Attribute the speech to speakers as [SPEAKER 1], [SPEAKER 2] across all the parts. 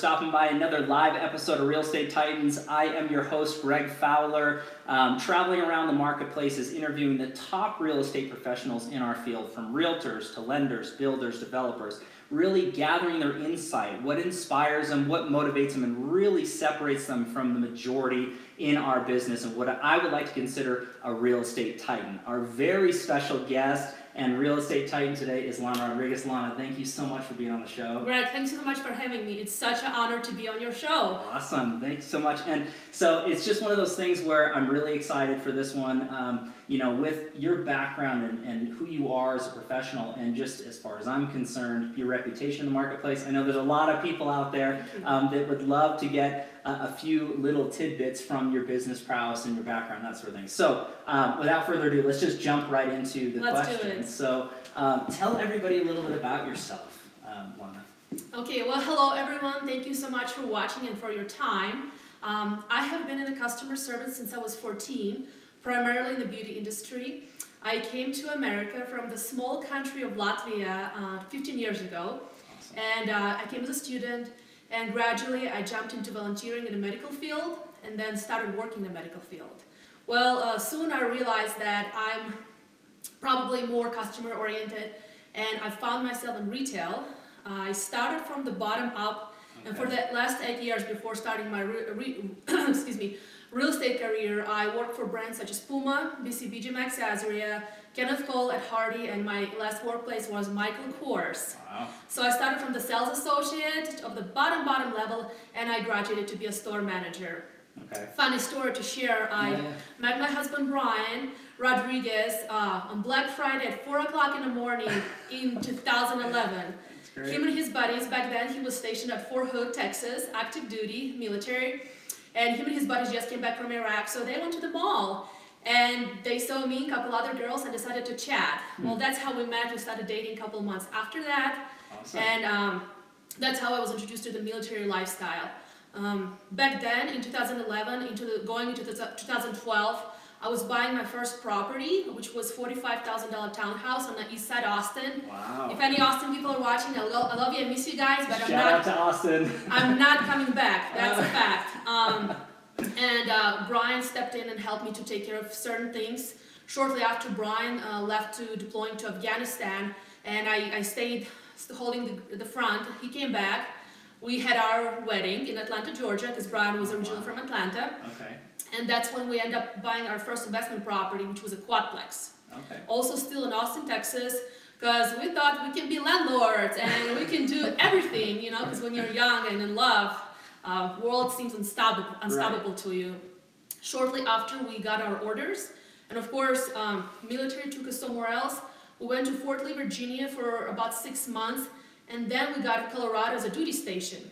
[SPEAKER 1] stopping by another live episode of Real Estate Titans. I am your host, Greg Fowler, um, traveling around the marketplaces, interviewing the top real estate professionals in our field, from realtors to lenders, builders, developers, really gathering their insight, what inspires them, what motivates them, and really separates them from the majority in our business and what I would like to consider a real estate titan. Our very special guest and real estate titan today is Lana Rodriguez. Lana, thank you so much for being on the show.
[SPEAKER 2] Greg, thanks so much for having me. It's such an honor to be on your show.
[SPEAKER 1] Awesome, thanks so much. And so it's just one of those things where I'm really excited for this one. Um, you know, with your background and, and who you are as a professional, and just as far as I'm concerned, your reputation in the marketplace. I know there's a lot of people out there um, that would love to get a, a few little tidbits from your business prowess and your background, that sort of thing. So, um, without further ado, let's just jump right into the
[SPEAKER 2] Let's do
[SPEAKER 1] questions.
[SPEAKER 2] it.
[SPEAKER 1] So, um, tell everybody a little bit about yourself, um, Lana.
[SPEAKER 2] Okay, well, hello everyone. Thank you so much for watching and for your time. Um, I have been in the customer service since I was 14, primarily in the beauty industry. I came to America from the small country of Latvia uh, 15 years ago,
[SPEAKER 1] Awesome.
[SPEAKER 2] and uh, I came as a student. And gradually, I jumped into volunteering in the medical field, and then started working in the medical field. Well, uh, soon I realized that I'm probably more customer oriented, and I found myself in retail. I started from the bottom up, and for the last eight years before starting my excuse me real estate career, I worked for brands such as Puma, BCBG Max Azria, Kenneth Cole Ed Hardy, and my last workplace was Michael Kors.
[SPEAKER 1] Wow.
[SPEAKER 2] So I started from the sales associate of the bottom bottom level, and I graduated to be a store manager.
[SPEAKER 1] Okay.
[SPEAKER 2] Funny story to share. I
[SPEAKER 1] Yeah.
[SPEAKER 2] met my husband Brian Rodriguez uh, on Black Friday at 4 o'clock in the morning in 2011.
[SPEAKER 1] Great.
[SPEAKER 2] Him and his buddies, back then he was stationed at Fort Hood, Texas, active duty, military. And him and his buddies just came back from Iraq, so they went to the mall. And they saw me, and a couple other girls, and decided to chat. Well, that's how we met. We started dating a couple months after that.
[SPEAKER 1] Awesome.
[SPEAKER 2] And um, that's how I was introduced to the military lifestyle. Um, back then, in 2011, into the, going into the 2012, I was buying my first property, which was $45,000 townhouse on the east side of Austin.
[SPEAKER 1] wow.
[SPEAKER 2] If any Austin people are watching, I love, I love you, I miss you guys, but I'm
[SPEAKER 1] Shout
[SPEAKER 2] not,
[SPEAKER 1] out to Austin.
[SPEAKER 2] I'm not coming back. That's a fact. Um, and uh, Brian stepped in and helped me to take care of certain things. Shortly after Brian uh, left to deploying to Afghanistan, and I, I stayed holding the, the front. He came back. We had our wedding in Atlanta, Georgia, because Brian was originally from Atlanta.
[SPEAKER 1] Okay.
[SPEAKER 2] And that's when we ended up buying our first investment property, which was a quadplex.
[SPEAKER 1] Okay.
[SPEAKER 2] Also, still in Austin, Texas, because we thought we can be landlords and we can do everything, you know, because when you're young and in love, uh, world seems unstoppable, unstoppable to you. Shortly after we got our orders, and of course, um, military took us somewhere else. We went to Fort Lee, Virginia for about six months, and then we got Colorado as a duty station.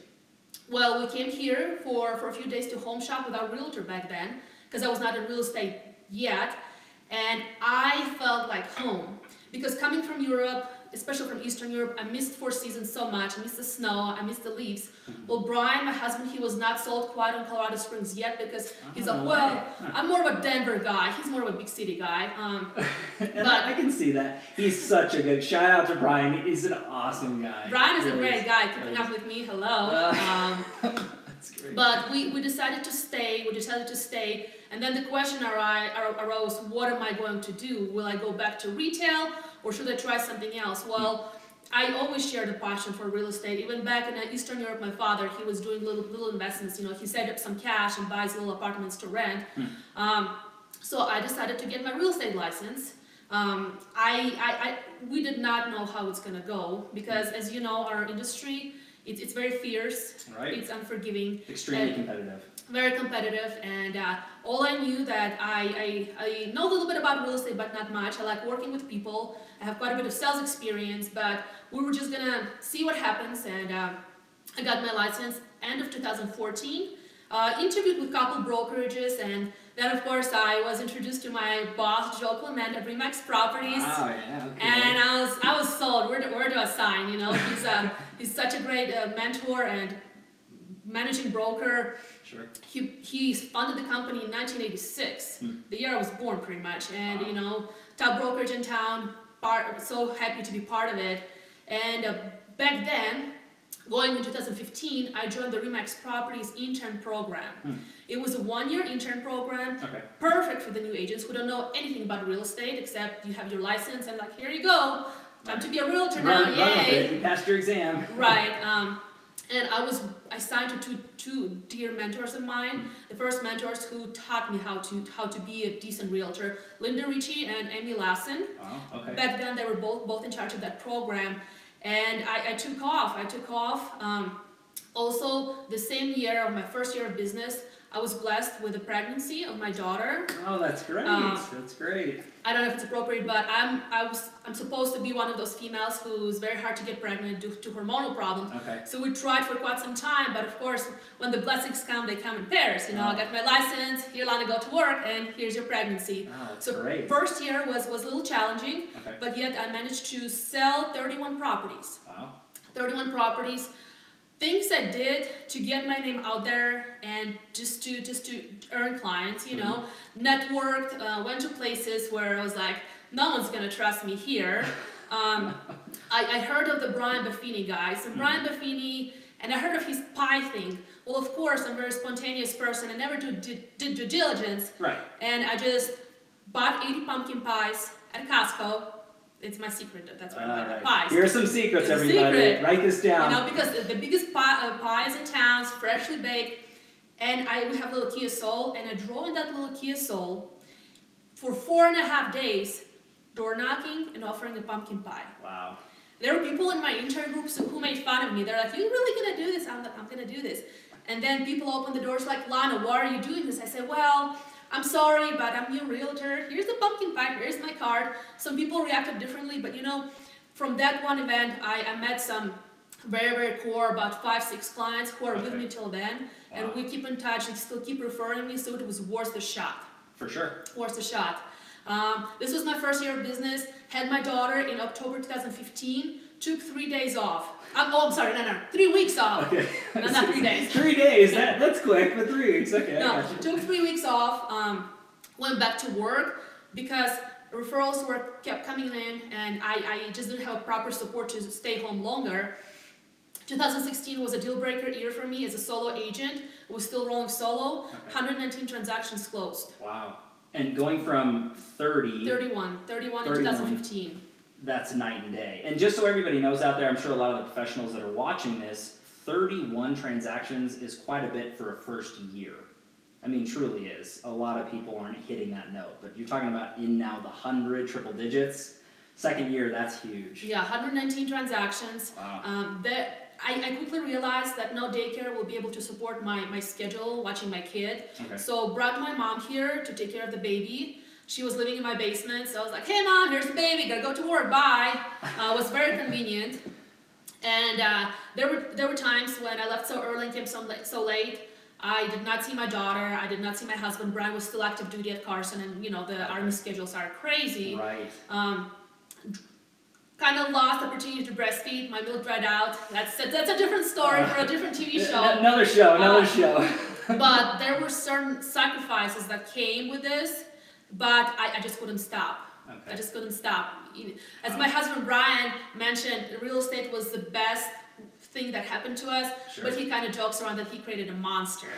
[SPEAKER 2] Well, we came here for, for a few days to home shop with our realtor back then, because I was not in real estate yet, and I felt like home. Because coming from Europe, especially from Eastern Europe, I missed four seasons so much. I missed the snow, I missed the leaves. Well, Brian, my husband, he was not sold quite on Colorado Springs yet because he's
[SPEAKER 1] Oh,
[SPEAKER 2] like, well, I'm more of a Denver guy. He's more of a big city guy. Um,
[SPEAKER 1] And
[SPEAKER 2] But-
[SPEAKER 1] I can see that. He's such a good. Shout out to Brian. He's an awesome guy.
[SPEAKER 2] Brian is a
[SPEAKER 1] Really
[SPEAKER 2] great guy, keeping up with me. Hello. Um,
[SPEAKER 1] That's great.
[SPEAKER 2] But we, we decided to stay, we decided to stay, and then the question ari- ar- arose, what am I going to do? Will I go back to retail, or should I try something else? Well, I always shared a passion for real estate. Even back in uh, Eastern Europe, my father, he was doing little, little investments, you know, he saved up some cash and buys little apartments to rent.
[SPEAKER 1] Hmm.
[SPEAKER 2] Um, so I decided to get my real estate license. Um, I, I, I, we did not know how it's gonna go, because as you know, our industry, it's, it's very fierce,
[SPEAKER 1] right.
[SPEAKER 2] it's unforgiving,
[SPEAKER 1] Extremely
[SPEAKER 2] and-
[SPEAKER 1] competitive.
[SPEAKER 2] very competitive. And uh, all i knew that I, I, I know a little bit about real estate but not much. I like working with people. I have quite a bit of sales experience but we were just gonna see what happens. And uh, i got my license end of 2014 uh, interviewed with couple brokerages and then of course i was introduced to my boss joe clement at remax properties
[SPEAKER 1] Wow. Yeah. Okay.
[SPEAKER 2] and I was I was sold. Where do, where do I sign? You know, he's uh, he's such a great uh, mentor and managing broker.
[SPEAKER 1] sure.
[SPEAKER 2] He he funded the company in 1986,
[SPEAKER 1] Hmm.
[SPEAKER 2] the year I was born, pretty much. And
[SPEAKER 1] Wow.
[SPEAKER 2] you know, top brokerage in town. Part so happy to be part of it. And uh, back then, going in 2015, I joined the Remax Properties intern program.
[SPEAKER 1] Hmm.
[SPEAKER 2] It was a one-year intern program,
[SPEAKER 1] Okay.
[SPEAKER 2] perfect for the new agents who don't know anything about real estate except you have your license and like here you go, time to be a realtor now,
[SPEAKER 1] Run, run
[SPEAKER 2] yay!
[SPEAKER 1] You passed your exam.
[SPEAKER 2] Right. Um, and I was I signed to two two dear mentors of mine. The first mentors who taught me how to how to be a decent realtor, Linda Ricci and Amy Lassen.
[SPEAKER 1] Wow. Okay.
[SPEAKER 2] Back then, they were both both in charge of that program, and I, I took off. I took off. Um, also, the same year of my first year of business, I was blessed with the pregnancy of my daughter.
[SPEAKER 1] Oh, that's great.
[SPEAKER 2] Uh,
[SPEAKER 1] that's great.
[SPEAKER 2] I don't know if it's appropriate, but I'm I was I'm supposed to be one of those females who's very hard to get pregnant due to hormonal problems.
[SPEAKER 1] Okay.
[SPEAKER 2] So we tried for quite some time, but of course, when the blessings come, they come in pairs. You know, I got my license, here, Lana, go to work, and here's your pregnancy.
[SPEAKER 1] Oh,
[SPEAKER 2] So
[SPEAKER 1] great.
[SPEAKER 2] first year was was a little challenging,
[SPEAKER 1] Okay.
[SPEAKER 2] but yet I managed to sell 31 properties.
[SPEAKER 1] Wow.
[SPEAKER 2] 31 properties. Things I did to get my name out there and just to just to earn clients, you know, networked, uh, went to places where I was like, no one's gonna trust me here. Um, I, I heard of the Brian Buffini guy. So Brian Buffini, and I heard of his pie thing. Well, of course, I'm a very spontaneous person. I never do, did, did due diligence,
[SPEAKER 1] Right.
[SPEAKER 2] and I just bought 80 pumpkin pies at Costco. It's my secret. That's why I buy the
[SPEAKER 1] Alright.
[SPEAKER 2] pies.
[SPEAKER 1] Here are some secrets,
[SPEAKER 2] It's a
[SPEAKER 1] everybody.
[SPEAKER 2] secret.
[SPEAKER 1] Write this down.
[SPEAKER 2] You know, because the, biggest pie, uh, pies in towns, freshly baked, and I we have a little Soul, and I drove in that little Soul for four and a half days, door knocking and offering a pumpkin pie.
[SPEAKER 1] wow.
[SPEAKER 2] There were people in my intern groups who, who made fun of me. They're like, "You're really gonna do this?" I'm like, "I'm gonna do this." And then people open the doors like, "Lana, why are you doing this?" I said, "Well." I'm sorry, but I'm your realtor. Here's the pumpkin pie. Here's my card. Some people reacted differently, but you know, from that one event, I, I met some very, very core, about five, six clients who are with me till then, and we keep in touch and still keep referring me. So it was worth the shot.
[SPEAKER 1] For sure.
[SPEAKER 2] Worth the shot. Um, this was my first year of business. Had my daughter in October 2015. Took three days off. Um, oh, I'm sorry, no, no, three weeks off.
[SPEAKER 1] Okay.
[SPEAKER 2] No, not three days.
[SPEAKER 1] three days. That, that's quick, but three weeks. Okay. I
[SPEAKER 2] No,
[SPEAKER 1] got you.
[SPEAKER 2] took three weeks off. Um, went back to work because referrals were kept coming in, and I, I just didn't have proper support to stay home longer. 2016 was a deal breaker year for me as a solo agent. I was still rolling solo.
[SPEAKER 1] Okay.
[SPEAKER 2] 119 transactions closed.
[SPEAKER 1] Wow. And going from 30,
[SPEAKER 2] 31, 31 in
[SPEAKER 1] 31.
[SPEAKER 2] 2015.
[SPEAKER 1] That's night and day. And just so everybody knows out there, I'm sure a lot of the professionals that are watching this, 31 transactions is quite a bit for a first year. I mean, truly is. A lot of people aren't hitting that note, but you're talking about in now the 100 triple digits. Second year, that's huge.
[SPEAKER 2] Yeah, 119 transactions.
[SPEAKER 1] Wow.
[SPEAKER 2] Um, that I, I quickly realized that no daycare will be able to support my, my schedule watching my kid.
[SPEAKER 1] Okay.
[SPEAKER 2] So brought my mom here to take care of the baby. She was living in my basement, so I was like, "Hey mom, here's the baby. Gotta go to work. Bye." Uh, it was very convenient. And uh, there were there were times when I left so early and came so late, so late. I did not see my daughter. I did not see my husband. Brian was still active duty at Carson, and you know the army schedules are crazy.
[SPEAKER 1] Right.
[SPEAKER 2] Um, kind of lost opportunity to breastfeed. My milk dried out. That's that's a different story for a different TV show
[SPEAKER 1] Another show, another
[SPEAKER 2] Uh,
[SPEAKER 1] show.
[SPEAKER 2] but there were certain sacrifices that came with this, but I, I just couldn't stop. I just couldn't stop. As my husband Brian mentioned, real estate was the best thing that happened to us,
[SPEAKER 1] Sure.
[SPEAKER 2] but he kind of jokes around that he created a monster.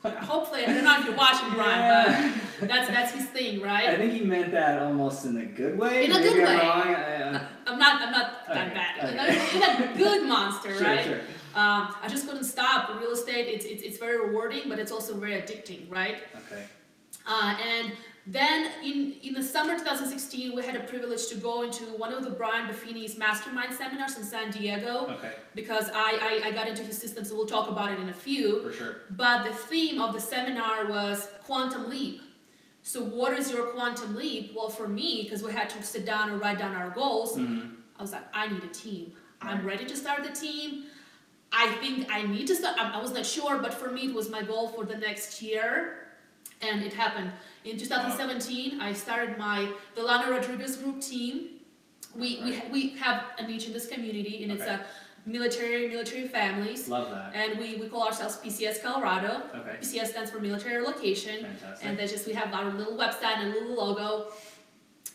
[SPEAKER 2] Hopefully, I don't know if you're watching Brian, but that's that's his thing, right?
[SPEAKER 1] I
[SPEAKER 2] right?
[SPEAKER 1] think he meant that almost in a good way.
[SPEAKER 2] In a
[SPEAKER 1] Maybe
[SPEAKER 2] good
[SPEAKER 1] I'm
[SPEAKER 2] way.
[SPEAKER 1] wrong. I, uh,
[SPEAKER 2] I'm not I'm not that
[SPEAKER 1] Okay,
[SPEAKER 2] bad.
[SPEAKER 1] okay.
[SPEAKER 2] A good monster,
[SPEAKER 1] sure,
[SPEAKER 2] right?
[SPEAKER 1] sure.
[SPEAKER 2] Um, I just couldn't stop. Real estate, it's, it's, it's very rewarding, but it's also very addicting, right?
[SPEAKER 1] Okay.
[SPEAKER 2] Uh, and then in, in the summer 2016, we had a privilege to go into one of the Brian Buffini's mastermind seminars in San Diego
[SPEAKER 1] Okay.
[SPEAKER 2] because I, I, I got into his system, so we'll talk about it in a few.
[SPEAKER 1] For sure.
[SPEAKER 2] But the theme of the seminar was quantum leap. So, what is your quantum leap? Well, for me, because we had to sit down and write down our goals,
[SPEAKER 1] Mhm.
[SPEAKER 2] I was like, I need a team. I'm ready to start the team. I think I need to start. I I was not sure, but for me, it was my goal for the next year, and it happened. In 2017, I started my the Lana Rodriguez Group team. We we, we have a niche in this community, and it's
[SPEAKER 1] Okay.
[SPEAKER 2] a military military families,
[SPEAKER 1] Love that.
[SPEAKER 2] and we, we call ourselves PCS Colorado.
[SPEAKER 1] Okay.
[SPEAKER 2] PCS stands for military location.
[SPEAKER 1] Fantastic.
[SPEAKER 2] And that's just we have our little website and a little logo,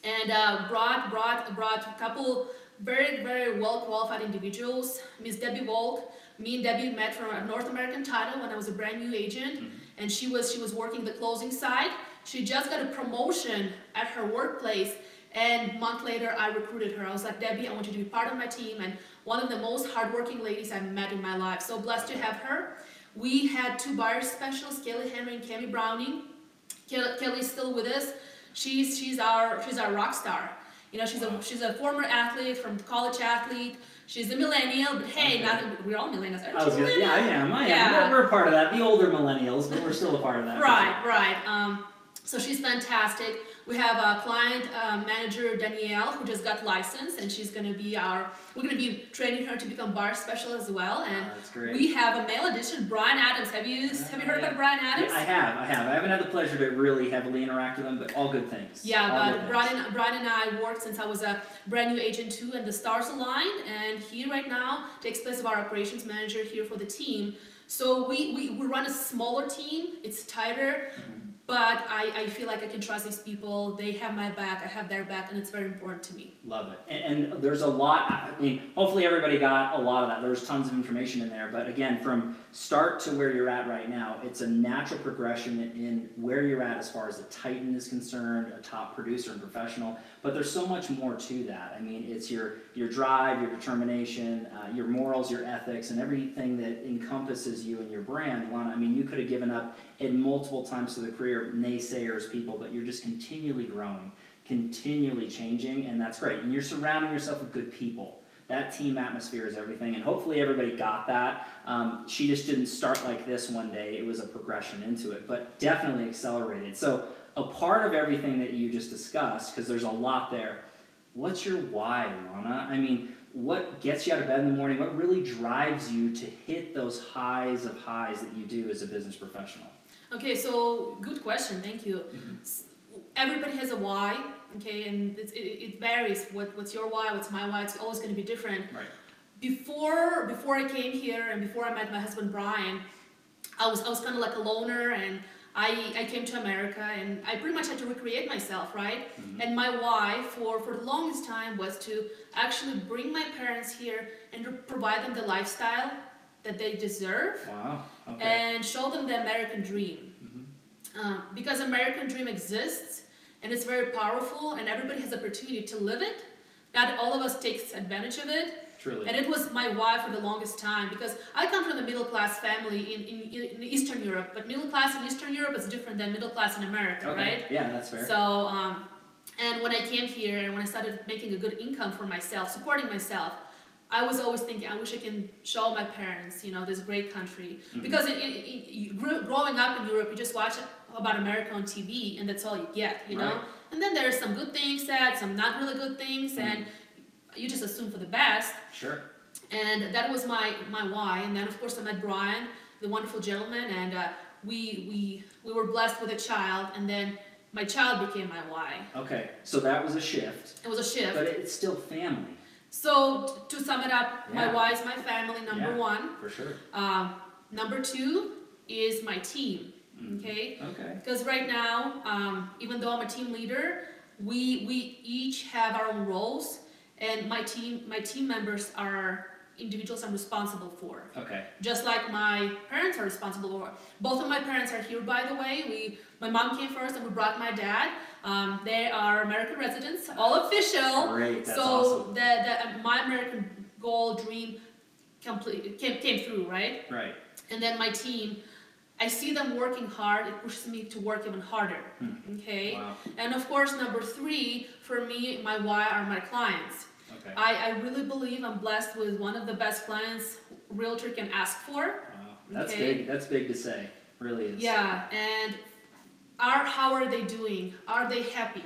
[SPEAKER 2] and uh, brought brought brought a couple very very well qualified individuals. Miss Debbie Volk me and Debbie met for a North American title when I was a brand new agent, and she was she was working the closing side. She just got a promotion at her workplace, and a month later I recruited her. I was like, Debbie, I want you to be part of my team, and one of the most hardworking ladies I've met in my life. So blessed to have her. We had two buyer specialists, Kelly Henry and Cami Browning. Kelly, Kelly's still with us. She's she's our she's our rock star. You know, she's a she's a former athlete from college athlete. She's a millennial, but hey,
[SPEAKER 1] Okay.
[SPEAKER 2] not we're all millennials. Aren't
[SPEAKER 1] I was
[SPEAKER 2] you
[SPEAKER 1] gonna, yeah, I am. I am. We're, we're a part of that. The older millennials, but we're still a part of that.
[SPEAKER 2] Right, right. Um, so she's fantastic. We have a client um, manager Danielle who just got licensed, and she's gonna be our. We're gonna be training her to become bar special as well. And
[SPEAKER 1] Oh, that's great.
[SPEAKER 2] we have a male addition, Brian Adams. Have you have you heard
[SPEAKER 1] Yeah.
[SPEAKER 2] about Brian
[SPEAKER 1] Yeah,
[SPEAKER 2] Adams?
[SPEAKER 1] I have, I have. I haven't had the pleasure to really heavily interact with him, but all good things.
[SPEAKER 2] Yeah,
[SPEAKER 1] All good
[SPEAKER 2] but
[SPEAKER 1] things.
[SPEAKER 2] Brian, Brian and I worked since I was a brand new agent too, and the stars aligned. And he right now takes place of our operations manager here for the team. So we, we, we run a smaller team. It's tighter,
[SPEAKER 1] Mhm.
[SPEAKER 2] But I, I feel like I can trust these people. They have my back. I have their back, and it's very important to me.
[SPEAKER 1] Love it. And, and there's a lot, I mean, hopefully everybody got a lot of that. There's tons of information in there. But again, from start to where you're at right now, it's a natural progression in where you're at as far as the Titan is concerned, a top producer and professional. But there's so much more to that. I mean, it's your, your drive, your determination, uh, your morals, your ethics, and everything that encompasses you and your brand. Lana, I mean, you could have given up in multiple times to the career, naysayers, people, but you're just continually growing continually changing, and that's great. And you're surrounding yourself with good people. That team atmosphere is everything, and hopefully everybody got that. Um, she just didn't start like this one day, it was a progression into it, but definitely accelerated. So, a part of everything that you just discussed, because there's a lot there, what's your why, Lana? I mean, what gets you out of bed in the morning? What really drives you to hit those highs of highs that you do as a business professional?
[SPEAKER 2] Okay, so good question. Thank you.
[SPEAKER 1] Mhm.
[SPEAKER 2] S- Everybody has a why, okay, and it's, it, it varies. What, what's your why? What's my why? It's always going to be different.
[SPEAKER 1] Right.
[SPEAKER 2] before before I came here and before I met my husband Brian, I was I was kind of like a loner and I, I came to America and I pretty much had to recreate myself, right?
[SPEAKER 1] Mhm.
[SPEAKER 2] And my why for, for the longest time was to actually bring my parents here and to provide them the lifestyle that they deserve
[SPEAKER 1] Wow. Okay.
[SPEAKER 2] and show them the American dream.
[SPEAKER 1] Mhm.
[SPEAKER 2] Um, because American dream exists and it's very powerful and everybody has opportunity to live it. Not all of us takes advantage of it.
[SPEAKER 1] Truly.
[SPEAKER 2] And it was my why for the longest time because I come from the middle class family in, in, in Eastern Europe, but middle class in Eastern Europe is different than middle class in America,
[SPEAKER 1] okay.
[SPEAKER 2] right?
[SPEAKER 1] Yeah, that's fair.
[SPEAKER 2] So, um, and when I came here and when I started making a good income for myself, supporting myself, I was always thinking, I wish I can show my parents, you know, this great country.
[SPEAKER 1] Mhm.
[SPEAKER 2] Because in, in, in, growing up in Europe, you just watch about America on TV and that's all you get, you know?
[SPEAKER 1] Right.
[SPEAKER 2] And then there's some good things said, some not really good things,
[SPEAKER 1] Mhm.
[SPEAKER 2] and you just assume for the best.
[SPEAKER 1] Sure.
[SPEAKER 2] And that was my, my why. And then, of course, I met Brian, the wonderful gentleman, and uh, we, we, we were blessed with a child. And then my child became my why.
[SPEAKER 1] Okay, so that was a shift,
[SPEAKER 2] It was a shift.
[SPEAKER 1] but it's still family,
[SPEAKER 2] So, t- to sum it up, my
[SPEAKER 1] Yeah.
[SPEAKER 2] why is my family, number
[SPEAKER 1] Yeah.
[SPEAKER 2] one.
[SPEAKER 1] for sure.
[SPEAKER 2] Um, number two is my team,
[SPEAKER 1] Mm.
[SPEAKER 2] okay?
[SPEAKER 1] Okay.
[SPEAKER 2] Because right now, um, even though I'm a team leader, we, we each have our own roles. And my team, my team members are individuals I'm responsible for.
[SPEAKER 1] Okay.
[SPEAKER 2] just like my parents are responsible for. Both of my parents are here, by the way. We, my mom came first, and we brought my dad. Um, they are American residents, all official.
[SPEAKER 1] Great. That's
[SPEAKER 2] so
[SPEAKER 1] awesome.
[SPEAKER 2] the, the uh, my American goal dream complete came came through, right?
[SPEAKER 1] Right.
[SPEAKER 2] And then my team, I see them working hard. It pushes me to work even harder.
[SPEAKER 1] Hmm.
[SPEAKER 2] Okay.
[SPEAKER 1] Wow.
[SPEAKER 2] And of course, number three for me, my why are my clients.
[SPEAKER 1] Okay.
[SPEAKER 2] I, I really believe I'm blessed with one of the best clients realtor can ask for.
[SPEAKER 1] Wow. That's
[SPEAKER 2] Okay.
[SPEAKER 1] big. That's big to say. Really is.
[SPEAKER 2] Yeah, and are how are they doing? Are they happy?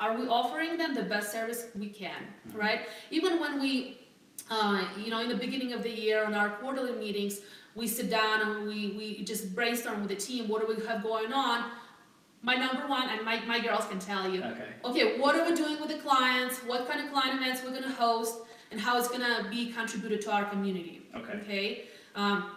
[SPEAKER 2] Are we offering them the best service we can,
[SPEAKER 1] Mhm.
[SPEAKER 2] right? Even when we, uh, you know, in the beginning of the year on our quarterly meetings, we sit down and we, we just brainstorm with the team. What do we have going on? My number one, and my, my girls can tell you,
[SPEAKER 1] Okay.
[SPEAKER 2] okay, what are we doing with the clients? What kind of client events we're gonna host? And how it's gonna be contributed to our community.
[SPEAKER 1] Okay.
[SPEAKER 2] Okay. Um,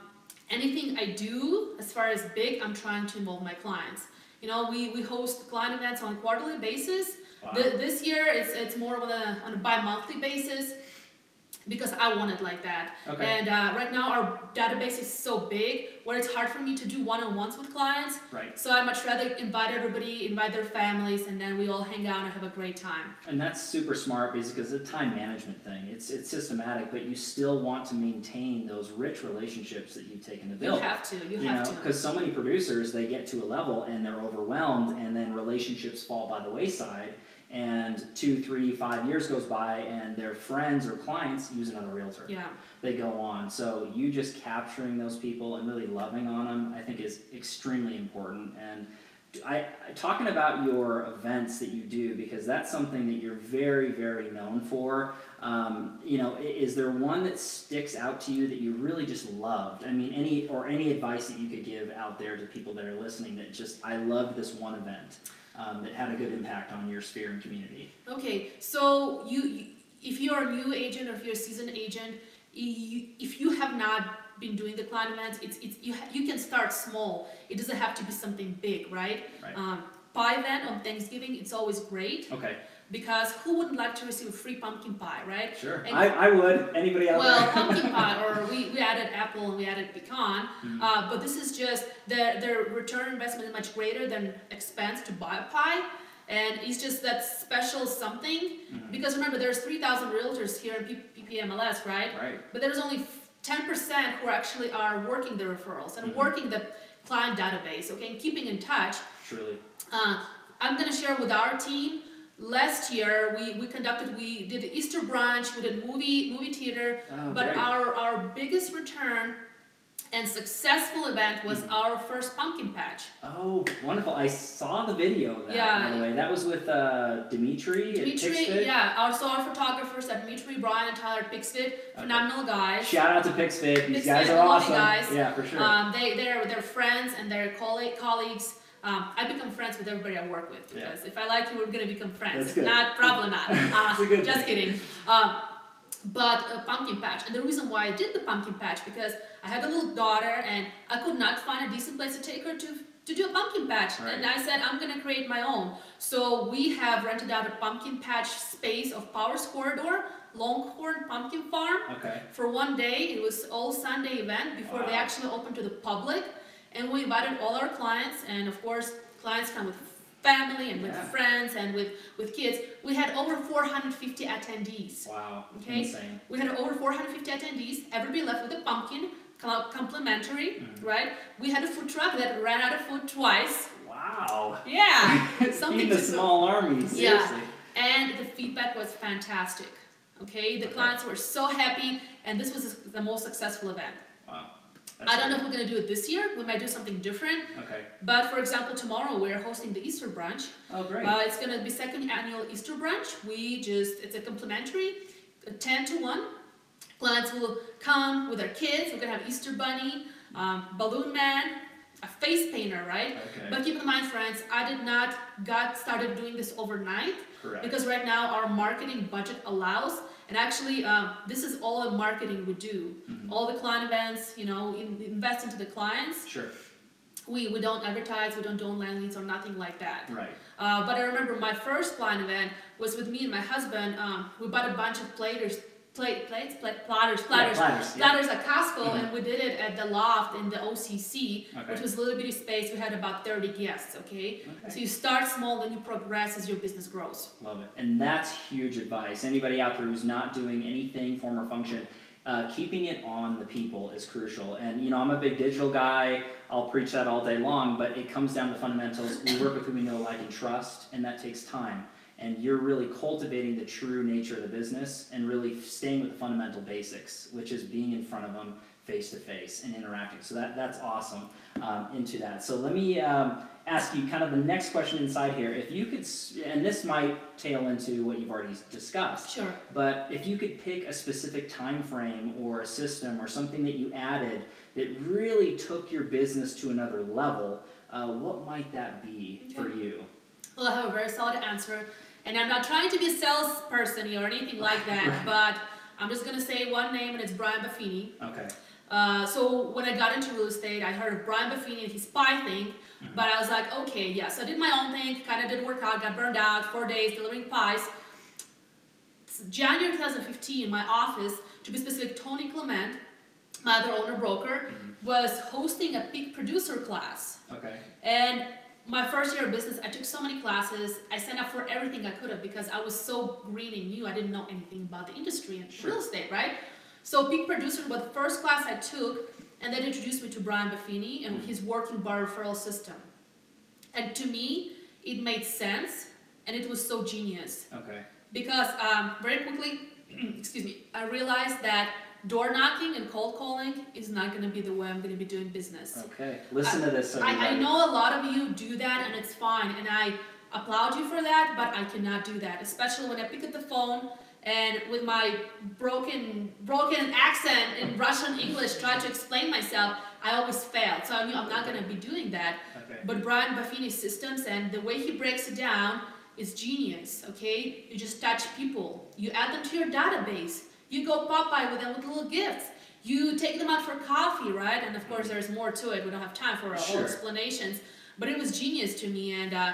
[SPEAKER 2] anything I do as far as big, I'm trying to involve my clients. You know, we, we host client events on a quarterly basis.
[SPEAKER 1] Wow.
[SPEAKER 2] Th- this year, it's it's more on a on a bi-monthly basis. Because I want it like that.
[SPEAKER 1] Okay.
[SPEAKER 2] And uh, right now our database is so big where it's hard for me to do one-on-ones with clients.
[SPEAKER 1] Right.
[SPEAKER 2] So I much rather invite everybody, invite their families, and then we all hang out and have a great time.
[SPEAKER 1] And that's super smart because it's a time management thing. It's it's systematic, but you still want to maintain those rich relationships that you've taken to build.
[SPEAKER 2] You have to. You,
[SPEAKER 1] you
[SPEAKER 2] have
[SPEAKER 1] know,
[SPEAKER 2] to.
[SPEAKER 1] because so many producers they get to a level and they're overwhelmed, and then relationships fall by the wayside. And two, three, five years goes by, and their friends or clients use another realtor.
[SPEAKER 2] Yeah.
[SPEAKER 1] They go on. So you just capturing those people and really loving on them, I think, is extremely important. And I, I talking about your events that you do because that's something that you're very, very known for. Um, you know, is there one that sticks out to you that you really just loved? I mean, any or any advice that you could give out there to people that are listening that just I loved this one event um, that had a good impact on your sphere and community.
[SPEAKER 2] Okay, so you, you if you're a new agent or if you're a seasoned agent, you, if you have not been doing the client events, it's, it's you, ha- you can start small. It doesn't have to be something big, right?
[SPEAKER 1] Right.
[SPEAKER 2] Um, pie event on Thanksgiving, it's always great
[SPEAKER 1] Okay,
[SPEAKER 2] because who wouldn't like to receive a free pumpkin pie, right?
[SPEAKER 1] sure.
[SPEAKER 2] And-
[SPEAKER 1] I, I would. Anybody out
[SPEAKER 2] Well,
[SPEAKER 1] there?
[SPEAKER 2] pumpkin pie, or we, we added apple and we added pecan,
[SPEAKER 1] Mhm.
[SPEAKER 2] uh, but this is just their their return investment is much greater than expense to buy a pie, and it's just that special something.
[SPEAKER 1] Mhm.
[SPEAKER 2] Because remember, there's 3,000 realtors here in P- PPMLS, right?
[SPEAKER 1] Right.
[SPEAKER 2] But there's only 10% who actually are working the referrals and
[SPEAKER 1] Mhm.
[SPEAKER 2] working the client database, okay, and keeping in touch.
[SPEAKER 1] Truly.
[SPEAKER 2] Uh, I'm gonna share with our team. Last year, we, we conducted, we did Easter brunch, we did movie movie theater,
[SPEAKER 1] Oh,
[SPEAKER 2] but
[SPEAKER 1] great.
[SPEAKER 2] our, our biggest return and successful event was
[SPEAKER 1] Mhm.
[SPEAKER 2] our first pumpkin patch.
[SPEAKER 1] Oh, wonderful! I saw the video of that.
[SPEAKER 2] Yeah.
[SPEAKER 1] By the way, that was with uh, Dimitri.
[SPEAKER 2] Dimitri, yeah, our, so our photographers at Dimitri, Brian, and Tyler Pixfit, phenomenal guys.
[SPEAKER 1] Shout out to Pixfit. These
[SPEAKER 2] Pixfit,
[SPEAKER 1] guys are awesome.
[SPEAKER 2] guys.
[SPEAKER 1] Yeah, for sure.
[SPEAKER 2] Um, they, they're, they're friends and they're colleague, colleagues. Um, I become friends with everybody I work with because if I like you, we're gonna become friends.
[SPEAKER 1] That's
[SPEAKER 2] if
[SPEAKER 1] good.
[SPEAKER 2] not, probably not. Uh,
[SPEAKER 1] That's a good
[SPEAKER 2] just kidding. Um, but a pumpkin patch, and the reason why I did the pumpkin patch because I had a little daughter and I could not find a decent place to take her to to do a pumpkin patch,
[SPEAKER 1] Right.
[SPEAKER 2] and I said I'm gonna create my own. So we have rented out a pumpkin patch space of Powers Corridor, Longhorn Pumpkin Farm
[SPEAKER 1] okay.
[SPEAKER 2] for one day. It was all Sunday event before they
[SPEAKER 1] Wow.
[SPEAKER 2] actually opened to the public, and we invited all our clients, and of course, clients come with family and with
[SPEAKER 1] Yeah.
[SPEAKER 2] friends and with with kids. We had over 450 attendees.
[SPEAKER 1] Wow.
[SPEAKER 2] Okay.
[SPEAKER 1] Insane.
[SPEAKER 2] We had over 450 attendees. Everybody left with a pumpkin, com- complimentary,
[SPEAKER 1] Mhm.
[SPEAKER 2] right? We had a food truck that ran out of food twice.
[SPEAKER 1] Wow.
[SPEAKER 2] Yeah, something
[SPEAKER 1] Feed the
[SPEAKER 2] to so-
[SPEAKER 1] small army.
[SPEAKER 2] Yeah.
[SPEAKER 1] Seriously.
[SPEAKER 2] and the feedback was fantastic. Okay, the
[SPEAKER 1] Okay.
[SPEAKER 2] clients were so happy, and this was the most successful event. I don't know if we're gonna do it this year. We might do something different.
[SPEAKER 1] Okay.
[SPEAKER 2] But for example, tomorrow we're hosting the Easter brunch.
[SPEAKER 1] Oh, great.
[SPEAKER 2] Uh, it's gonna be second annual Easter brunch. We just it's a complimentary, uh, ten to one. Clients will come with their kids. We're gonna have Easter bunny, um, balloon man, a face painter, right?
[SPEAKER 1] okay.
[SPEAKER 2] But keep in mind, friends, I did not got started doing this overnight
[SPEAKER 1] Correct.
[SPEAKER 2] because right now our marketing budget allows. And actually, um, this is all the marketing we do.
[SPEAKER 1] Mhm.
[SPEAKER 2] All the client events, you know, in, invest into the clients.
[SPEAKER 1] Sure.
[SPEAKER 2] We, we don't advertise, we don't do land leads or nothing like that.
[SPEAKER 1] Right.
[SPEAKER 2] Uh, but I remember my first client event was with me and my husband. Um, we bought a bunch of platers, plate, plates, plate, platters, platters,
[SPEAKER 1] platters. Yeah.
[SPEAKER 2] platters at Costco,
[SPEAKER 1] Mhm.
[SPEAKER 2] and we did it at the loft in the OCC,
[SPEAKER 1] Okay.
[SPEAKER 2] which was a little bitty space. We had about 30 guests, okay? So
[SPEAKER 1] Okay.
[SPEAKER 2] you start small, then you progress as your business grows.
[SPEAKER 1] Love it. And that's huge advice. Anybody out there who's not doing anything, form or function, uh, keeping it on the people is crucial. And you know, I'm a big digital guy. I'll preach that all day long, but it comes down to fundamentals. We work with who we know, like, and trust, and that takes time. And you're really cultivating the true nature of the business and really staying with the fundamental basics, which is being in front of them face to face and interacting. So that that's awesome um, into that. So let me um, ask you kind of the next question inside here. If you could, and this might tail into what you've already discussed,
[SPEAKER 2] Sure.
[SPEAKER 1] but if you could pick a specific time frame or a system or something that you added that really took your business to another level, uh, what might that be for you?
[SPEAKER 2] Well, I have a very solid answer, and I'm not trying to be a salesperson here or anything like that, but I'm just gonna say one name, and it's Brian Buffini.
[SPEAKER 1] Okay.
[SPEAKER 2] Uh, so when I got into real estate, I heard of Brian Buffini and his pie thing,
[SPEAKER 1] Mhm.
[SPEAKER 2] but I was like, okay, yes, I did my own thing, kind of didn't work out, got burned out, four days delivering pies. It's January 2015, my office to be specific, Tony Clement, my other owner broker, was hosting a peak producer class.
[SPEAKER 1] Okay.
[SPEAKER 2] And my first year of business, I took so many classes. I signed up for everything I could have because I was so green and new. I didn't know anything about the industry and
[SPEAKER 1] Sure.
[SPEAKER 2] real estate, right? So peak producer was the first class I took, and then introduced me to Brian Buffini and his working by referral system. And to me, it made sense, and it was so genius
[SPEAKER 1] Okay.
[SPEAKER 2] because um, very quickly, excuse me, I realized that door knocking and cold calling is not going to be the way I'm going to be doing business.
[SPEAKER 1] Okay. Listen to this.
[SPEAKER 2] I, I
[SPEAKER 1] everybody.
[SPEAKER 2] know a lot of you do that and it's fine and I applaud you for that, but I cannot do that, especially when I pick up the phone and with my broken broken accent in Russian English try to explain myself, I always fail. So I knew I'm not gonna be doing that.
[SPEAKER 1] Okay.
[SPEAKER 2] But Brian Buffini's systems and the way he breaks it down is genius, okay? You just touch people, you add them to your database, you go pop by with them with little gifts. You take them out for coffee, right? And of course, there's more to it. We don't have time for all
[SPEAKER 1] Sure.
[SPEAKER 2] explanations. But it was genius to me, and uh,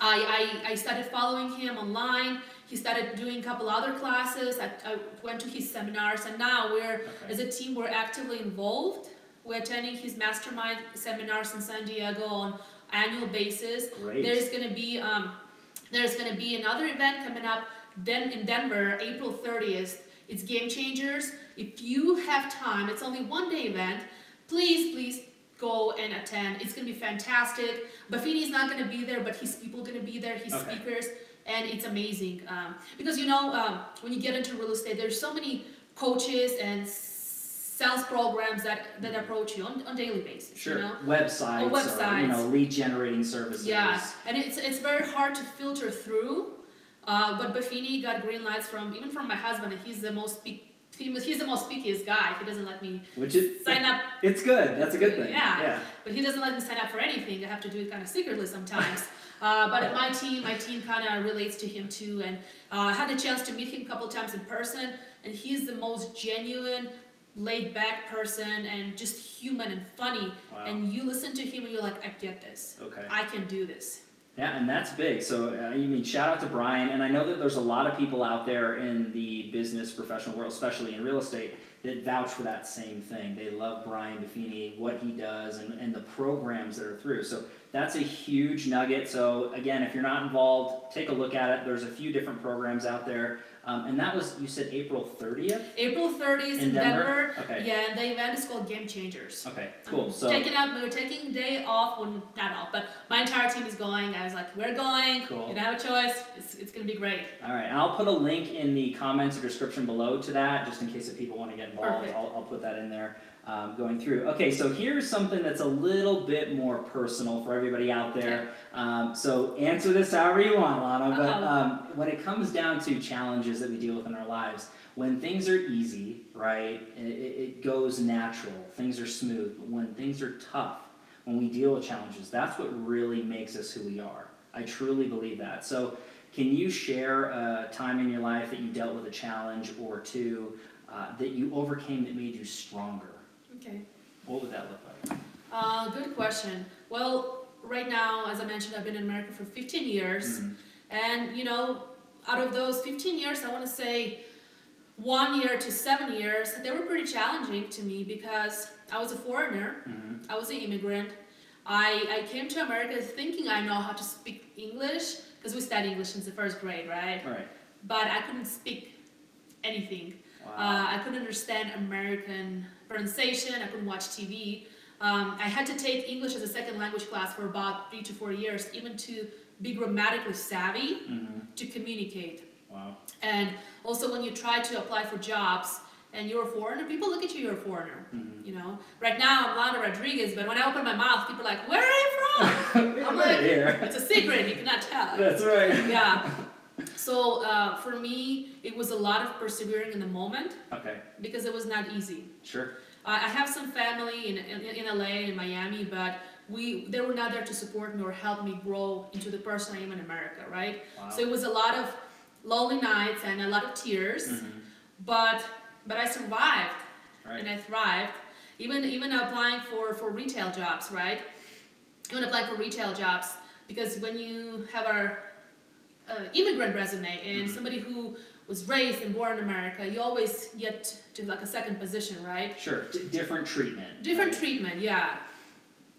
[SPEAKER 2] I, I I started following him online. He started doing a couple other classes. I, I went to his seminars, and now we're
[SPEAKER 1] Okay.
[SPEAKER 2] as a team we're actively involved. We're attending his mastermind seminars in San Diego on annual basis.
[SPEAKER 1] Great.
[SPEAKER 2] There's gonna be um, there's gonna be another event coming up then in Denver, April 30th. It's Game Changers. If you have time, it's only one day event. Please, please go and attend. It's gonna be fantastic. Buffini's not gonna be there, but his people gonna be there. His
[SPEAKER 1] Okay.
[SPEAKER 2] speakers, and it's amazing. Um, because you know, um, when you get into real estate, there's so many coaches and s- sales programs that that approach you on on daily basis.
[SPEAKER 1] Sure.
[SPEAKER 2] You know.
[SPEAKER 1] Websites,
[SPEAKER 2] Oh,
[SPEAKER 1] Or, you
[SPEAKER 2] websites.
[SPEAKER 1] know, lead generating services.
[SPEAKER 2] Yeah, and it's it's very hard to filter through. Uh, but Buffini got green lights from even from my husband, and he's the most he he's the most speakiest guy. He doesn't let me
[SPEAKER 1] Which is
[SPEAKER 2] sign up,
[SPEAKER 1] it's good. That's a good thing.
[SPEAKER 2] Yeah.
[SPEAKER 1] Yeah.
[SPEAKER 2] but he doesn't let me sign up for anything. I have to do it kind of secretly sometimes. Uh, but my team, my team kind of relates to him too, and uh, I had the chance to meet him a couple times in person, and he's the most genuine, laid-back person, and just human and funny.
[SPEAKER 1] Wow.
[SPEAKER 2] And you listen to him, and you're like, I get this.
[SPEAKER 1] Okay.
[SPEAKER 2] I can do this.
[SPEAKER 1] Yeah, and that's big. So, uh, you mean shout out to Brian, and I know that there's a lot of people out there in the business professional world, especially in real estate, that vouch for that same thing. They love Brian Buffini, what he does, and, and the programs that are through. So that's a huge nugget. So again, if you're not involved, take a look at it. There's a few different programs out there, um, and that was you said April 30th
[SPEAKER 2] April 30th in,
[SPEAKER 1] in
[SPEAKER 2] Denver.
[SPEAKER 1] Denver. Okay.
[SPEAKER 2] Yeah, and the event is called Game Changers.
[SPEAKER 1] Okay. Cool.
[SPEAKER 2] I'm
[SPEAKER 1] So
[SPEAKER 2] taking out, we're taking day off, well, not off, but my entire team is going. I was like, we're going.
[SPEAKER 1] Cool.
[SPEAKER 2] You don't have a choice. It's, it's gonna be great.
[SPEAKER 1] All right, and I'll put a link in the comments or description below to that, just in case if people want to get involved.
[SPEAKER 2] Perfect.
[SPEAKER 1] I'll, I'll put that in there um, going through. Okay, so here's something that's a little bit more personal for everybody out there. Um, so answer this however you want, Lana. But um, when it comes down to challenges that we deal with in our lives, when things are easy, right, it, it goes natural. Things are smooth. But when things are tough, when we deal with challenges, that's what really makes us who we are. I truly believe that. So. Can you share a time in your life that you dealt with a challenge or two uh, that you overcame that made you stronger?
[SPEAKER 2] Okay.
[SPEAKER 1] What would that look like?
[SPEAKER 2] Uh, good question. Well, right now, as I mentioned, I've been in America for 15 years.
[SPEAKER 1] Mhm.
[SPEAKER 2] And, you know, out of those 15 years, I want to say one year to seven years, they were pretty challenging to me because I was a foreigner.
[SPEAKER 1] Mhm.
[SPEAKER 2] I was an immigrant. I, I came to America thinking I know how to speak English because we studied English since the first grade, right?
[SPEAKER 1] All right.
[SPEAKER 2] But I couldn't speak anything.
[SPEAKER 1] Wow.
[SPEAKER 2] Uh, I couldn't understand American pronunciation. I couldn't watch TV. Um, I had to take English as a second language class for about three to four years, even to be grammatically savvy
[SPEAKER 1] Mhm.
[SPEAKER 2] to communicate.
[SPEAKER 1] Wow.
[SPEAKER 2] And also, when you try to apply for jobs and you're a foreigner, people look at you, you're a foreigner.
[SPEAKER 1] Mhm.
[SPEAKER 2] You know, right now I'm Lana Rodriguez, but when I open my mouth, people are like, "Where are you from?" I'm
[SPEAKER 1] right
[SPEAKER 2] like,
[SPEAKER 1] here.
[SPEAKER 2] It's a secret, you cannot tell.
[SPEAKER 1] That's right.
[SPEAKER 2] Yeah. So uh, for me, it was a lot of persevering in the moment
[SPEAKER 1] Okay.
[SPEAKER 2] because it was not easy.
[SPEAKER 1] Sure.
[SPEAKER 2] I I have some family in, in, in LA and Miami, but we they were not there to support me or help me grow into the person I am in America, right?
[SPEAKER 1] Wow.
[SPEAKER 2] So it was a lot of lonely nights and a lot of tears,
[SPEAKER 1] Mhm.
[SPEAKER 2] but but I survived
[SPEAKER 1] Right.
[SPEAKER 2] and I thrived. Even even applying for for retail jobs, right? Even applying for retail jobs because when you have our uh, immigrant resume and
[SPEAKER 1] Mhm.
[SPEAKER 2] somebody who was raised and born in America, you always get to like a second position, right?
[SPEAKER 1] Sure, D- different treatment.
[SPEAKER 2] Different treatment, yeah.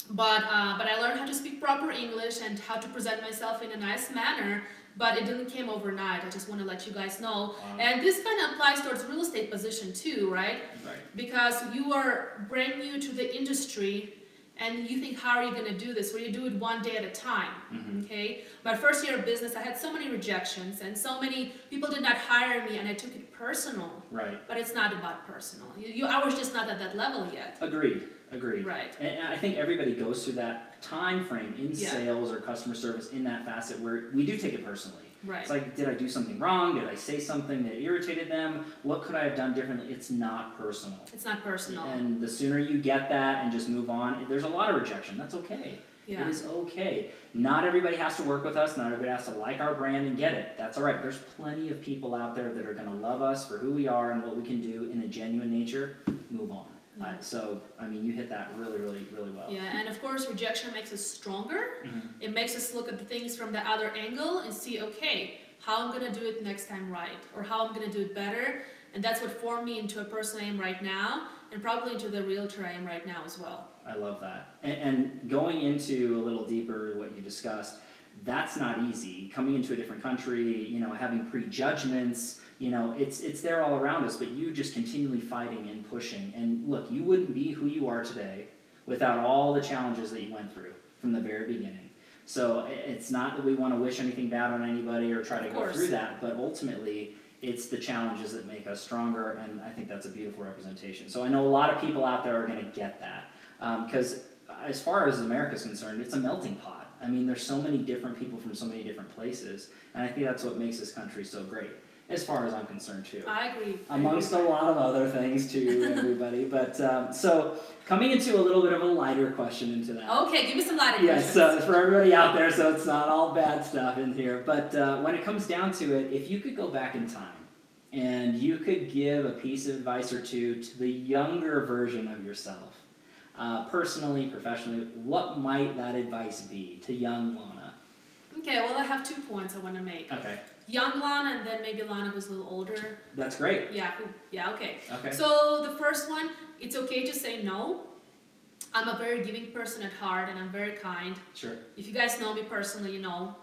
[SPEAKER 2] But uh, but I learned how to speak proper English and how to present myself in a nice manner. But it didn't come overnight. I just want to let you guys know. And this kind of applies towards real estate position too, right?
[SPEAKER 1] Right.
[SPEAKER 2] Because you are brand new to the industry and you think, how are you going to do this? Well, you do it one day at a time.
[SPEAKER 1] Mhm.
[SPEAKER 2] Okay. My first year of business, I had so many rejections and so many people did not hire me, and I took it personal.
[SPEAKER 1] Right.
[SPEAKER 2] But it's not about personal. You, you, I was just not at that level yet.
[SPEAKER 1] Agreed. Agreed.
[SPEAKER 2] Right.
[SPEAKER 1] And and I think everybody goes through that time frame in
[SPEAKER 2] Yeah.
[SPEAKER 1] sales or customer service in that facet where we do take it personally.
[SPEAKER 2] Right.
[SPEAKER 1] It's like, did I do something wrong? Did I say something that irritated them? What could I have done differently? It's not personal.
[SPEAKER 2] It's not personal.
[SPEAKER 1] And the sooner you get that and just move on, there's a lot of rejection. That's okay. It
[SPEAKER 2] yeah.
[SPEAKER 1] is okay. Not everybody has to work with us. Not everybody has to like our brand and get it. That's all right. There's plenty of people out there that are going to love us for who we are and what we can do in a genuine nature. Move on. Uh, so, I mean, you hit that really, really, really well.
[SPEAKER 2] Yeah, and of course, rejection makes us stronger.
[SPEAKER 1] Mhm.
[SPEAKER 2] It makes us look at the things from the other angle and see, okay, how I'm gonna do it next time right, or how I'm gonna do it better. And that's what formed me into a person I am right now, and probably into the realtor I am right now as well.
[SPEAKER 1] I love that. And, and going into a little deeper what you discussed, that's not easy. Coming into a different country, you know, having prejudgments, you know, it's it's there all around us, but you just continually fighting and pushing. And look, you wouldn't be who you are today without all the challenges that you went through from the very beginning. So it's not that we want to wish anything bad on anybody or try to go through that, but ultimately it's the challenges that make us stronger, and I think that's a beautiful representation. So I know a lot of people out there are going to get that um, because as far as America is concerned, it's a melting pot. I mean, there's so many different people from so many different places, and I think that's what makes this country so great, as far as I'm concerned too.
[SPEAKER 2] I agree.
[SPEAKER 1] Amongst a lot of other things too, everybody. But um, so coming into a little bit of a lighter question into that.
[SPEAKER 2] Okay, give me some lighter
[SPEAKER 1] Yes,
[SPEAKER 2] questions.
[SPEAKER 1] so for everybody out there, so it's not all bad stuff in here. But uh, when it comes down to it, if you could go back in time and you could give a piece of advice or two to the younger version of yourself, uh, personally, professionally, what might that advice be to young Lana?
[SPEAKER 2] Okay, well, I have two points I want to make.
[SPEAKER 1] Okay,
[SPEAKER 2] Young Lana, and then maybe Lana was a little older.
[SPEAKER 1] that's great.
[SPEAKER 2] Yeah, who- yeah, okay.
[SPEAKER 1] Okay,
[SPEAKER 2] So the first one, it's okay to say no. I'm a very giving person at heart, and I'm very kind.
[SPEAKER 1] sure.
[SPEAKER 2] If you guys know me personally, you know.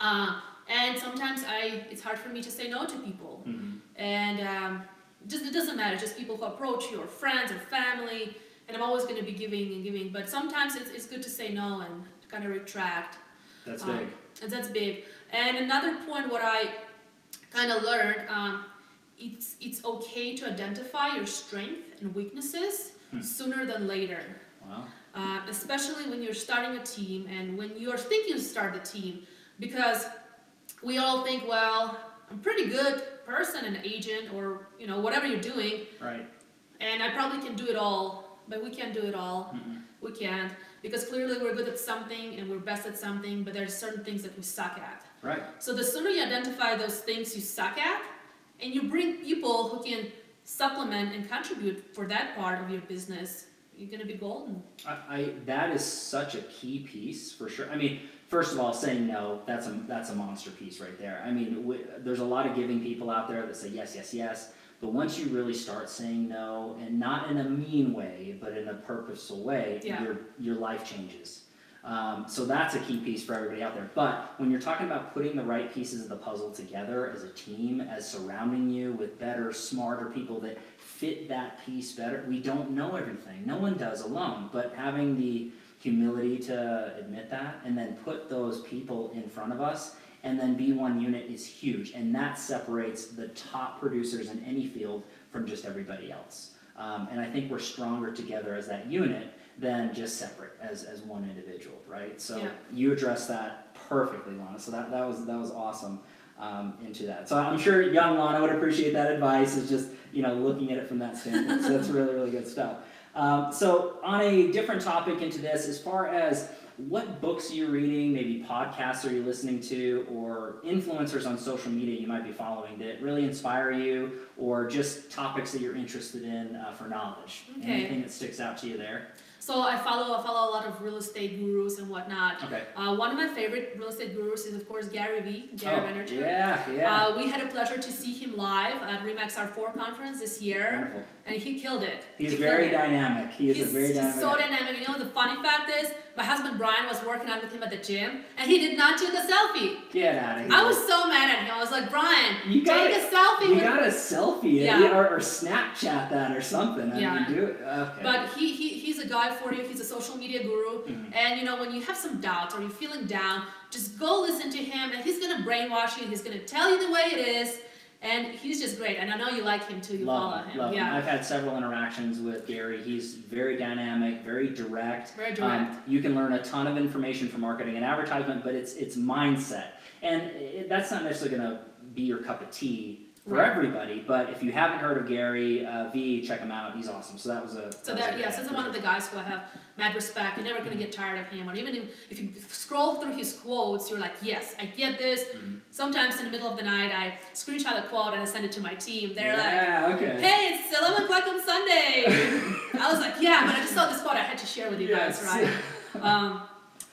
[SPEAKER 2] Uh, and sometimes I, it's hard for me to say no to people.
[SPEAKER 1] hmm
[SPEAKER 2] And um, just it doesn't matter, just people who approach you, or friends, or family. And I'm always going to be giving and giving. But sometimes it's, it's good to say no and kind of retract.
[SPEAKER 1] That's
[SPEAKER 2] Um,
[SPEAKER 1] big.
[SPEAKER 2] And that's big. And another point, what I kind of learned, um, it's it's okay to identify your strength and weaknesses
[SPEAKER 1] Hmm.
[SPEAKER 2] sooner than later.
[SPEAKER 1] Wow.
[SPEAKER 2] Uh, especially when you're starting a team and when you're thinking to start a team, because we all think, well, I'm a pretty good person, an agent, or you know whatever you're doing,
[SPEAKER 1] Right.
[SPEAKER 2] and I probably can do it all, but we can't do it all.
[SPEAKER 1] Mm-mm.
[SPEAKER 2] We can't because clearly we're good at something and we're best at something, but there's certain things that we suck at.
[SPEAKER 1] Right.
[SPEAKER 2] So the sooner you identify those things you suck at, and you bring people who can supplement and contribute for that part of your business, you're gonna be golden.
[SPEAKER 1] I, I that is such a key piece for sure. I mean, first of all, saying no that's a that's a monster piece right there. I mean, w- there's a lot of giving people out there that say yes, yes, yes. But once you really start saying no, and not in a mean way, but in a purposeful way,
[SPEAKER 2] Yeah.
[SPEAKER 1] your your life changes. Um, so that's a key piece for everybody out there. But when you're talking about putting the right pieces of the puzzle together as a team, as surrounding you with better, smarter people that fit that piece better, we don't know everything. No one does alone. But having the humility to admit that and then put those people in front of us and then be one unit is huge. And that separates the top producers in any field from just everybody else. Um, and I think we're stronger together as that unit than just separate as, as one individual, right? So
[SPEAKER 2] Yeah.
[SPEAKER 1] you addressed that perfectly, Lana. So that, that was that was awesome um, into that. So I'm sure young Lana would appreciate that advice. Is just you know looking at it from that standpoint. so that's really really good stuff. Um, so on a different topic into this, as far as what books you're you reading, maybe podcasts are you listening to, or influencers on social media you might be following that really inspire you, or just topics that you're interested in uh, for knowledge.
[SPEAKER 2] Okay.
[SPEAKER 1] Anything that sticks out to you there?
[SPEAKER 2] So I follow I follow a lot of real estate gurus and whatnot.
[SPEAKER 1] Okay.
[SPEAKER 2] Uh, one of my favorite real estate gurus is of course Gary Vee, Gary
[SPEAKER 1] oh,
[SPEAKER 2] Vaynerchuk.
[SPEAKER 1] Yeah, yeah.
[SPEAKER 2] Uh, we had a pleasure to see him live at Remax R4 conference this year,
[SPEAKER 1] Wonderful.
[SPEAKER 2] and he killed it.
[SPEAKER 1] He's
[SPEAKER 2] He killed
[SPEAKER 1] very
[SPEAKER 2] it.
[SPEAKER 1] dynamic. He is
[SPEAKER 2] he's,
[SPEAKER 1] a very
[SPEAKER 2] he's
[SPEAKER 1] dynamic.
[SPEAKER 2] so dynamic. You know, the funny fact is, my husband Brian was working out with him at the gym, and he did not take a selfie.
[SPEAKER 1] Get out of here.
[SPEAKER 2] I was so mad at him. I was like, Brian,
[SPEAKER 1] You got
[SPEAKER 2] take a selfie.
[SPEAKER 1] You
[SPEAKER 2] with
[SPEAKER 1] got a selfie,
[SPEAKER 2] yeah.
[SPEAKER 1] or, or Snapchat that or something. I
[SPEAKER 2] Yeah.
[SPEAKER 1] mean, do it. Okay.
[SPEAKER 2] But he, he he's a guy for you. He's a social media guru.
[SPEAKER 1] Mhm.
[SPEAKER 2] And you know, when you have some doubts or you're feeling down, just go listen to him, and he's gonna brainwash you. He's gonna tell you the way it is, and he's just great. And I know you like him too. You
[SPEAKER 1] love
[SPEAKER 2] follow
[SPEAKER 1] him, love
[SPEAKER 2] yeah,
[SPEAKER 1] him. I've had several interactions with Gary. He's very dynamic, very direct.
[SPEAKER 2] very direct.
[SPEAKER 1] Um, you can learn a ton of information from marketing and advertisement, but it's it's mindset, and it, that's not necessarily to be your cup of tea for everybody. But if you haven't heard of Gary uh, V, check him out. He's awesome. So that was a
[SPEAKER 2] So that yes, this is one of the guys who I have mad respect. You're never gonna get tired of him. Or even if, if you scroll through his quotes, you're like, yes, I get this.
[SPEAKER 1] Mhm.
[SPEAKER 2] Sometimes in the middle of the night, I screenshot a quote and I send it to my team. They're like,
[SPEAKER 1] yeah, okay.
[SPEAKER 2] hey, it's 11 o'clock on Sunday. I was like, yeah, but I just saw this quote I had to share with you guys, right? Um,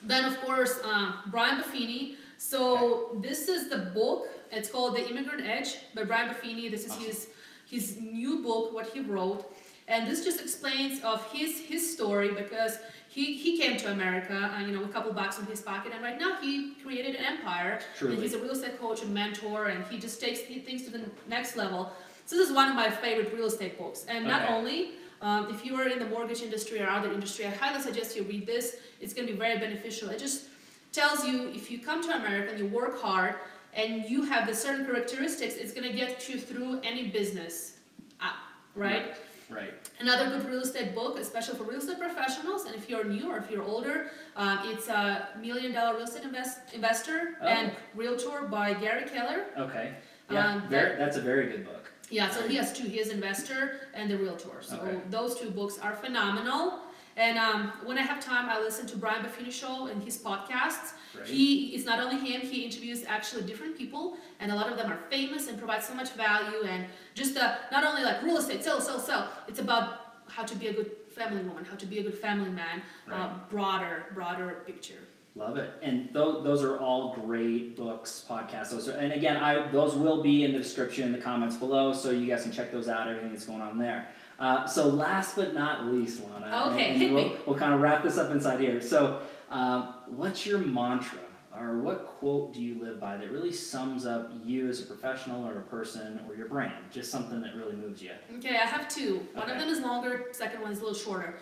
[SPEAKER 2] then of course, um, Brian Buffini. So this is the book. It's called The Immigrant Edge by Brian Buffini. This is
[SPEAKER 1] Awesome.
[SPEAKER 2] his his new book, what he wrote, and this just explains of his his story because he he came to America, uh, you know, a couple bucks in his pocket, and right now he created an empire. And
[SPEAKER 1] Truly.
[SPEAKER 2] he's a real estate coach and mentor, and he just takes things to the next level. So this is one of my favorite real estate books. And not
[SPEAKER 1] Okay.
[SPEAKER 2] only, um, if you are in the mortgage industry or other industry, I highly suggest you read this. It's going to be very beneficial. It just tells you if you come to America and you work hard and you have the certain characteristics, it's going to get you through any business, uh, right?
[SPEAKER 1] Right.
[SPEAKER 2] Another good real estate book, especially for real estate professionals, and if you're new or if you're older, um, it's a Million Dollar Real Estate invest, Investor
[SPEAKER 1] Oh.
[SPEAKER 2] and Realtor by Gary Keller.
[SPEAKER 1] Okay. Yeah.
[SPEAKER 2] Um,
[SPEAKER 1] very, that's a very good book.
[SPEAKER 2] Yeah, so he has two. He is investor and the realtor. So
[SPEAKER 1] Okay.
[SPEAKER 2] those two books are phenomenal. And um, when I have time, I listen to Brian Buffini show and his podcasts.
[SPEAKER 1] Right.
[SPEAKER 2] He is not only him; he interviews actually different people, and a lot of them are famous and provide so much value. And just uh, not only like real estate, sell, sell, sell. It's about how to be a good family woman, how to be a good family man. Uh, broader, broader picture.
[SPEAKER 1] Love it. And those, those are all great books, podcasts. Those are, and again, I those will be in the description, in the comments below, so you guys can check those out. Everything that's going on there. Uh, so last but not least, Lana.
[SPEAKER 2] Okay,
[SPEAKER 1] and we'll, we'll kind of wrap this up inside here. So, um, what's your mantra, or what quote do you live by that really sums up you as a professional, or a person, or your brand? Just something that really moves you.
[SPEAKER 2] Okay, I have two. One of them is longer. Second one is a little shorter.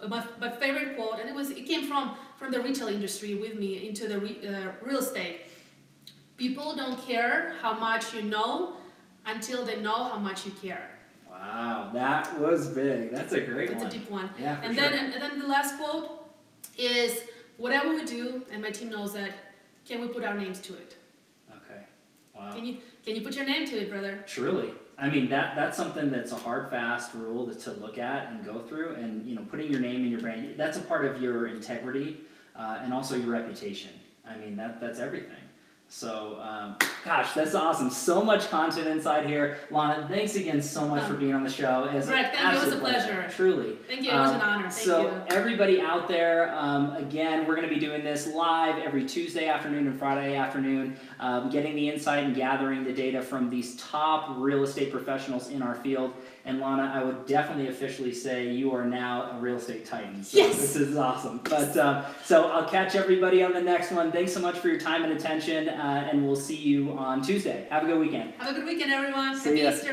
[SPEAKER 2] Uh, My, my favorite quote, and it was it came from from the retail industry with me into the re, uh, real estate. People don't care how much you know until they know how much you care.
[SPEAKER 1] Wow, that was big. That's a great one.
[SPEAKER 2] It's
[SPEAKER 1] one.
[SPEAKER 2] a deep one.
[SPEAKER 1] yeah, for
[SPEAKER 2] And
[SPEAKER 1] sure.
[SPEAKER 2] then and then the last quote is whatever we do, and my team knows that. Can we put our names to it?
[SPEAKER 1] okay. Wow.
[SPEAKER 2] Can you can you put your name to it, brother?
[SPEAKER 1] Truly. I mean that that's something that's a hard fast rule to, to look at and go through and you know putting your name in your brand that's a part of your integrity uh, and also your reputation. I mean that that's everything. So um, gosh, that's awesome. So much content inside here. Lana, thanks again so much for being on the show. It's an
[SPEAKER 2] Greg, thank you. It was a
[SPEAKER 1] absolute
[SPEAKER 2] pleasure.
[SPEAKER 1] Truly.
[SPEAKER 2] Thank you. It was an
[SPEAKER 1] Um,
[SPEAKER 2] honor. Thank
[SPEAKER 1] so
[SPEAKER 2] you.
[SPEAKER 1] everybody out there, um, again, we're going to be doing this live every Tuesday afternoon and Friday afternoon, um, getting the insight and gathering the data from these top real estate professionals in our field. And Lana, I would definitely officially say you are now a real estate titan. So
[SPEAKER 2] Yes.
[SPEAKER 1] This is awesome. But um, so I'll catch everybody on the next one. Thanks so much for your time and attention, uh, and we'll see you on Tuesday. Have a good weekend.
[SPEAKER 2] Have a good weekend, everyone.
[SPEAKER 1] See
[SPEAKER 2] Happy
[SPEAKER 1] ya.
[SPEAKER 2] Easter.